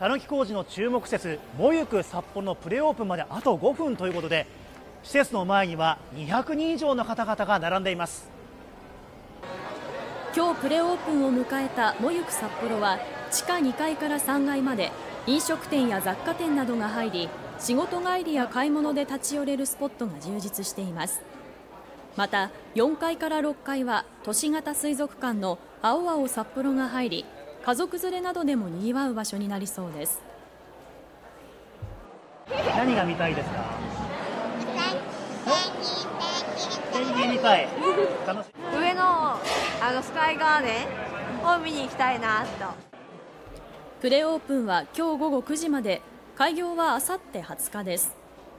たぬき工事の注目施設もゆく札幌のプレオープンまであと5分ということで施設の前には200人以上の方々が並んでいます。今日プレオープンを迎えたもゆく札幌は地下2階から3階まで飲食店や雑貨店などが入り仕事帰りや買い物で立ち寄れるスポットが充実しています。また4階から6階は都市型水族館の青青札幌が入り家族連れなどでもにぎわう場所になりそうです。何が見たいですか？上のあのスカイガーデンを見に行きたいなと。プレオープンは今日午後9時まで。開業はあさって20日です